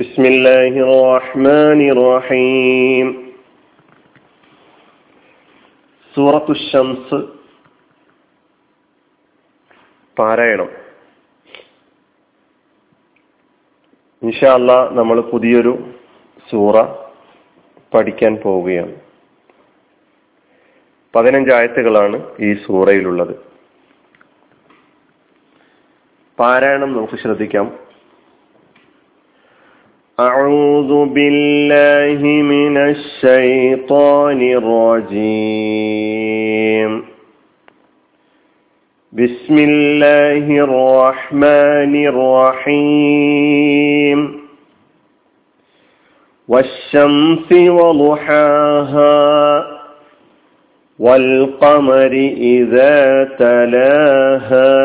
بسم الله الرحمن الرحيم സൂറത്തു ഷംസ് പാരായണം ഇൻഷാല്ല നമ്മൾ പുതിയൊരു സൂറ പഠിക്കാൻ പോവുകയാണ് പതിനഞ്ചായത്തുകളാണ് ഈ സൂറയിലുള്ളത് പാരായണം നമുക്ക് ശ്രദ്ധിക്കാം أعوذ بالله من الشيطان الرجيم. بسم الله الرحمن الرحيم. والشمس وضحاها والقمر إذا تلاها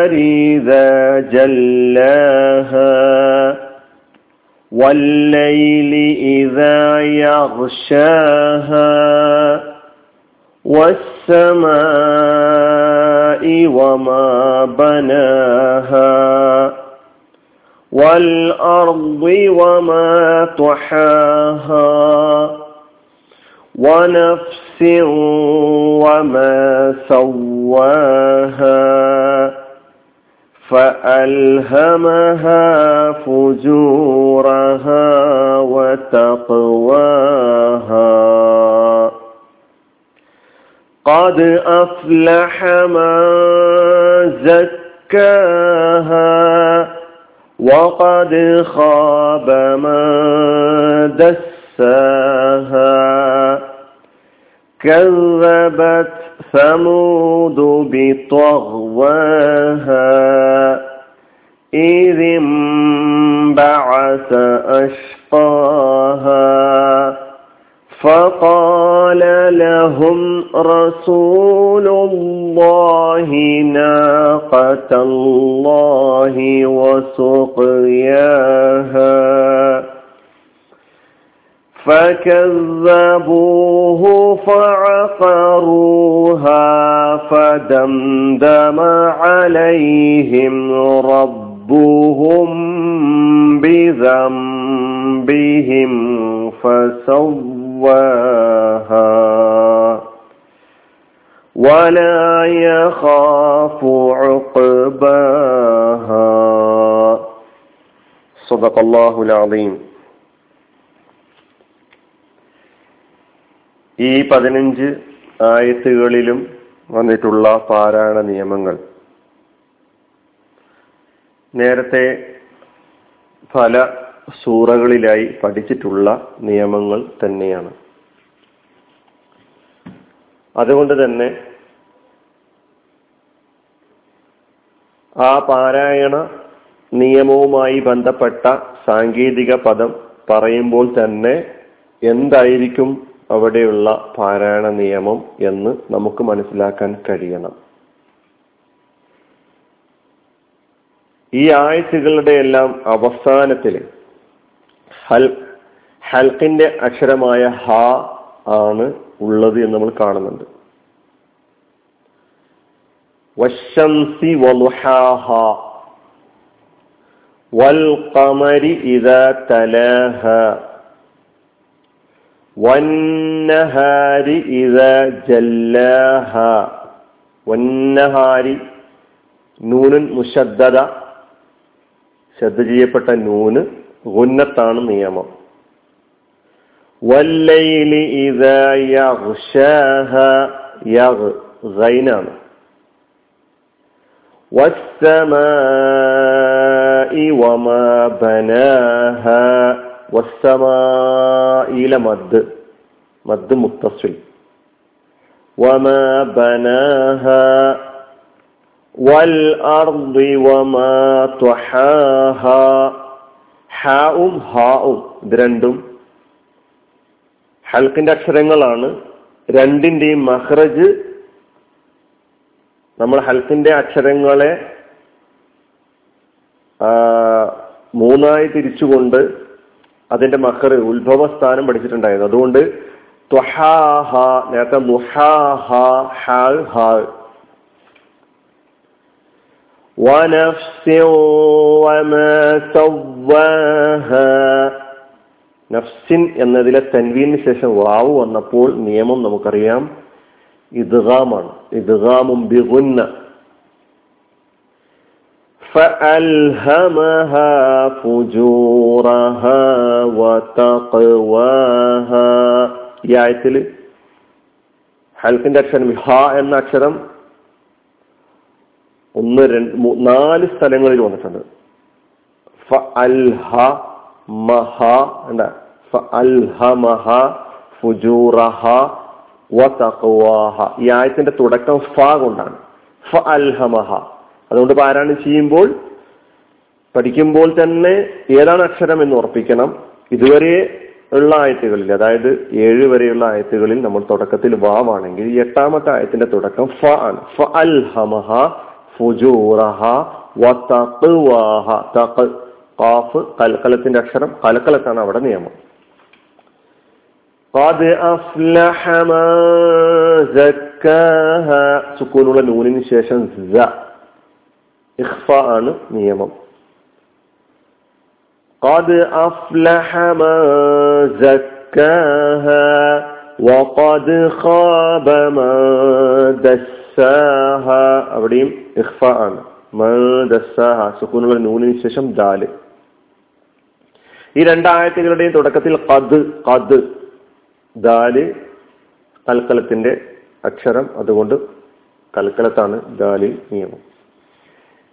والنهار إذا جلاها والليل إذا يغشاها والسماء وما بناها والأرض وما طحاها ونفس وما سواها فألهمها فجورها وتقواها. قد أفلح من زكاها وقد خاب من دساها. كذبت ثمود بطغواها إذ انبعث أشقاها فقال لهم رسول الله ناقة الله وسقياها فكذبوه فعقروها فدمدم عليهم ربهم بذنبهم فسواها ولا يخاف عقباها. صدق الله العظيم. ഈ പതിനഞ്ച് ആയത്തുകളിലും വന്നിട്ടുള്ള പാരായണ നിയമങ്ങൾ. നേരത്തെ പല സൂറകളിലായി പഠിച്ചിട്ടുള്ള നിയമങ്ങൾ തന്നെയാണ്. അതുകൊണ്ട് തന്നെ ആ പാരായണ നിയമവുമായി ബന്ധപ്പെട്ട സാങ്കേതിക പദം പറയുമ്പോൾ തന്നെ എന്തായിരിക്കും അവിടെയുള്ള പാരായണ നിയമം എന്ന് നമുക്ക് മനസ്സിലാക്കാൻ കഴിയണം. ഈ ആഴ്ചകളുടെ എല്ലാം അവസാനത്തിൽ ഹൽ ഹൽക്കിന്റെ അക്ഷരമായ ഹ ആണ് ഉള്ളത് എന്ന് നമ്മൾ കാണുന്നുണ്ട്. വശംസി വൽ കമരി ഇദാ തലാഹ. വന്നഹാരി ഇത ജല്ലാഹ. വന്നഹാരി നൂനുൻ മുഷദ്ദത ശ്രദ്ധ ചെയ്യപ്പെട്ട നൂന് ഗുന്നത്താണ് നിയമം. വല്ലയിലി ഇത യഹ്ഷാഹ യഹ് ഗൈനാണ്. വസ്സമാ വമാ ബനാഹ. വസ്സമായിലെ മദ് മദ് മുത്തസിൽ വമാ ബനാഹ വൽ അർദി വമാ ത്വഹാഹ ഹാവും രണ്ടും. ഹൽക്കിന്റെ അക്ഷരങ്ങളാണ്. രണ്ടിന്റെയും മഹ്റജ് നമ്മൾ ഹൽക്കിന്റെ അക്ഷരങ്ങളെ മൂന്നായി തിരിച്ചുകൊണ്ട് അതിന്റെ മഹർ ഉത്ഭവ സ്ഥാനം പഠിച്ചിട്ടുണ്ടായിരുന്നു. അതുകൊണ്ട് നേരത്തെ നഫ്സിൻ എന്നതിലെ തൻവീനു ശേഷം വാവ് വന്നപ്പോൾ നിയമം നമുക്കറിയാം. ഇദ്ഗാമാണ്. ഇദ്ഗാമും ബിഗുന്ന. فألهمها فجورها وتقواها ഈ ആയത്തിൽ ഹൽക്കിന്റെ അക്ഷരം ഹ എന്ന അക്ഷരം ഒന്ന് രണ്ട് നാല് സ്ഥലങ്ങളിൽ വന്നിട്ടുണ്ട് ഫ അൽഹ മഹ എന്താ ഫ അൽഹമഹ ഫുജൂറഹ വ തഖ്വാഹ ഈ ആയത്തിന്റെ തുടക്കം ഫ കൊണ്ടാണ് ഫ അൽഹമഹ അതുകൊണ്ട് പാരായണം ചെയ്യുമ്പോൾ പഠിക്കുമ്പോൾ തന്നെ ഏതാണ് അക്ഷരം എന്ന് ഉറപ്പിക്കണം ഇതുവരെ ഉള്ള ആയത്തുകളിൽ അതായത് ഏഴ് വരെയുള്ള ആയത്തുകളിൽ നമ്മൾ തുടക്കത്തിൽ വാവാണെങ്കിൽ ഈ എട്ടാമത്തെ ആയത്തിന്റെ തുടക്കം ഫ ആണ് ഫ അൽ ഹമഹ ഫുജൂറഹ വതഖ്വാഹ തഖ് ഖാഫ് കൽക്കലത്തിന്റെ അക്ഷരം കലക്കലത്താണ് അവിടെ നിയമം قد أفلح من زكاها സുക്കൂനുള്ള നൂനിന് ശേഷം സ ഇഖ്ഫ ആണ് നിയമം قد أفلح من زكاها وقد خاب من دساها അവിടെയും ഇഖ്ഫ ആണ് മൻ ദസ്സാഹ സുക്കൂനുള്ള നൂനിന് ശേഷം ദാല് ഈ രണ്ടായത്തുകളുടെയും തുടക്കത്തിൽ കത് കത് ദാല് കൽക്കലത്തിന്റെ അക്ഷരം അതുകൊണ്ട് കൽക്കലത്താണ് ദാലിൽ നിയമം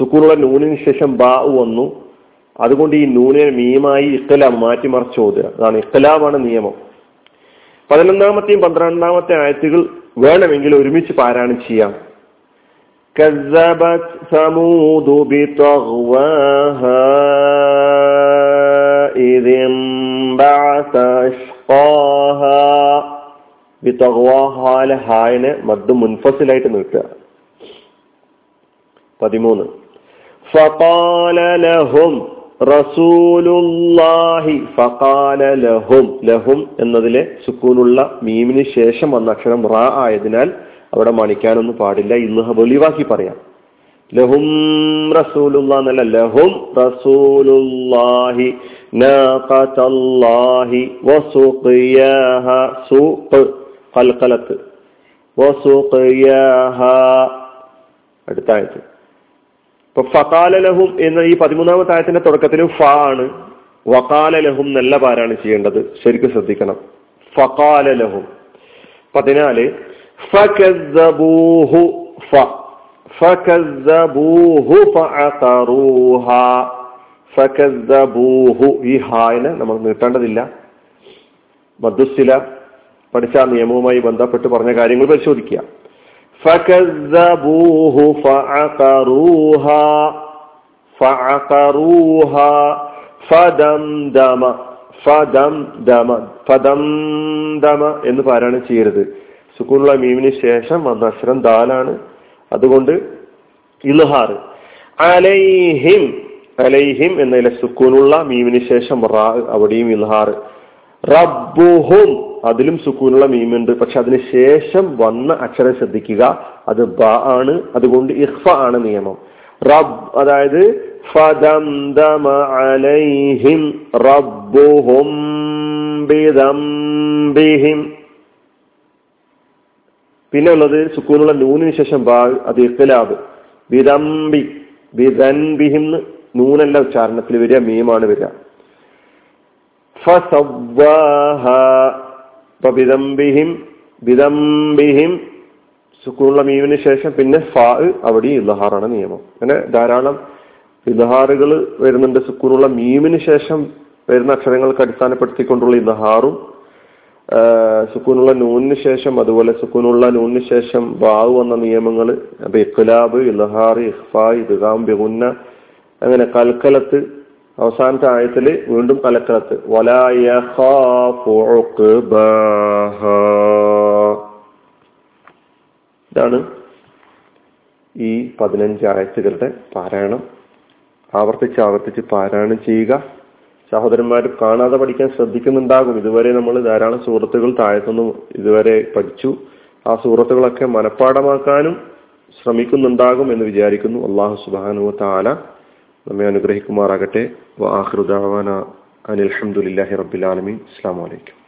സുക്കൂനുള്ള നൂനിന് ശേഷം ബാ വന്നു അതുകൊണ്ട് ഈ നൂനിനെ മീമായി ഇഖ്ലാം മാറ്റിമറിച്ച് ഓതുക അതാണ് ഇഖ്ലാമാണ് നിയമം പതിനൊന്നാമത്തെയും പന്ത്രണ്ടാമത്തെ ആയത്തുകൾ വേണമെങ്കിൽ ഒരുമിച്ച് പാരായണം ചെയ്യാം كذبت ثمود بطغواها إذ انبعث أشقاها ബിത്തഗ്വാഹാല ഹായനെ മദ് മുൻഫസിലായിട്ട് നീട്ടുക പതിമൂന്ന് ഫഖാല ലഹും റസൂലുല്ലാഹി ഫഖാല ലഹും ലഹും എന്നതിലെ സുക്കൂനുള്ള മീമിന് ശേഷം വന്ന അക്ഷരം റാ ആയതിനാൽ അവിടെ മണിക്കാനൊന്നും പാടില്ല. ഇന്ന് വെളിവാക്കി പറയാം. ലഹും റസൂലുള്ള എന്നല്ല ലഹും റസൂലുല്ലാഹി നാഖതല്ലാഹി വസുഖിയാഹ സൂഖ് ഖൽഖലത്ത് വസുഖിയാഹ. അടുത്ത ആയത്ത്. ഇപ്പൊ ഫകാലലഹും എന്ന ഈ പതിമൂന്നാമത്തെ ആയത്തിന്റെ തുടക്കത്തിൽ ഫ ആണ്. വകാലലഹും നല്ല പാരാണ് ചെയ്യേണ്ടത്. ശരിക്കും ശ്രദ്ധിക്കണം. ഫകാലലഹും പതിനാല് ഫ. നമ്മൾ നീട്ടേണ്ടതില്ല. മധുസില പഠിച്ച നിയമവുമായി ബന്ധപ്പെട്ട് പറഞ്ഞ കാര്യങ്ങൾ പരിശോധിക്കുക. فكذبوه فعقروها فعقروها فدمدم ഫദംദമ ഫദംദമ എന്ന് പാരായണം ചെയ്യരുത് സുക്കൂനുള്ള മീമിന് ശേഷം വന്ന അക്ഷരം ദാലാണ് അതുകൊണ്ട് ഇൽഹാർ അലൈഹിം അലൈഹിം എന്നതിലെ സുക്കൂനുള്ള മീമിന് ശേഷം റാ അവിടെയും ഇൽഹാർ റബ്ബുഹും. അതിലും സുക്കൂനുള്ള മീമുണ്ട്. പക്ഷെ അതിന് ശേഷം വന്ന അക്ഷരം ശ്രദ്ധിക്കുക. അത് ബ ആണ്. അതുകൊണ്ട് ഇഹ്ഫ ആണ് നിയമം. റബ് അതായത് ഫദംദമ അലൈഹിം റബ്ബുഹും ബിദംബിഹിം. പിന്നെ ഉള്ളത് സുക്കൂനുള്ള നൂനിന് ശേഷം ബാ അത് ഇഖ്ലാബ് ബിദംബി ബിദൻബിഹിം നൂനല്ല ഉച്ചാരണത്തിൽ വരിക മീമാണ് വരിക ഫസവ്വാഹ ഇപ്പൊ ബിദംബിഹിം ബിദംബിഹിം സുക്കൂണുള്ള മീമിന് ശേഷം പിന്നെ ഫാ അവിടെ ഇലഹാറാണ് നിയമം. അങ്ങനെ ധാരാളം ഇലഹാറുകൾ വരുന്നുണ്ട്. സുക്കൂണുള്ള മീമിന് ശേഷം വരുന്ന അക്ഷരങ്ങൾക്ക് അടിസ്ഥാനപ്പെടുത്തിക്കൊണ്ടുള്ള ഇലഹാറും സുക്കൂനുള്ള നൂനിന് ശേഷം അതുപോലെ സുക്കൂനുള്ള നൂനിന് ശേഷം വാവ് വന്ന നിയമങ്ങൾ അപ്പൊ ഇഖ്ലാബ് ഇലഹാർ ഇഹ്ഫ ഇദ്ഗാം ബിഗുന്ന അങ്ങനെ കൽക്കലത്ത് അവസാനത്തെ ആയത്തിൽ വീണ്ടും കലക്കലത്ത് ഇതാണ് ഈ പതിനഞ്ച് ആയത്തുകളുടെ പാരായണം. ആവർത്തിച്ച് ആവർത്തിച്ച് പാരായണം ചെയ്യുക. സഹോദരന്മാർ കാണാതെ പഠിക്കാൻ ശ്രദ്ധിക്കുന്നുണ്ടാകും. ഇതുവരെ നമ്മൾ ധാരാളം സുഹൃത്തുക്കൾ താഴത്തുനിന്ന് ഇതുവരെ പഠിച്ചു. ആ സുഹൃത്തുക്കളൊക്കെ മനഃപ്പാടമാക്കാനും ശ്രമിക്കുന്നുണ്ടാകും എന്ന് വിചാരിക്കുന്നു. അള്ളാഹു സുബാനുവ താല നമ്മെ അനുഗ്രഹിക്കുമാറാകട്ടെ. വാഹൃദാവാന അനിൽഹമുല്ലാഹി റബ്ബിൽ ആലമീൻ. അസ്സാം വലൈക്കും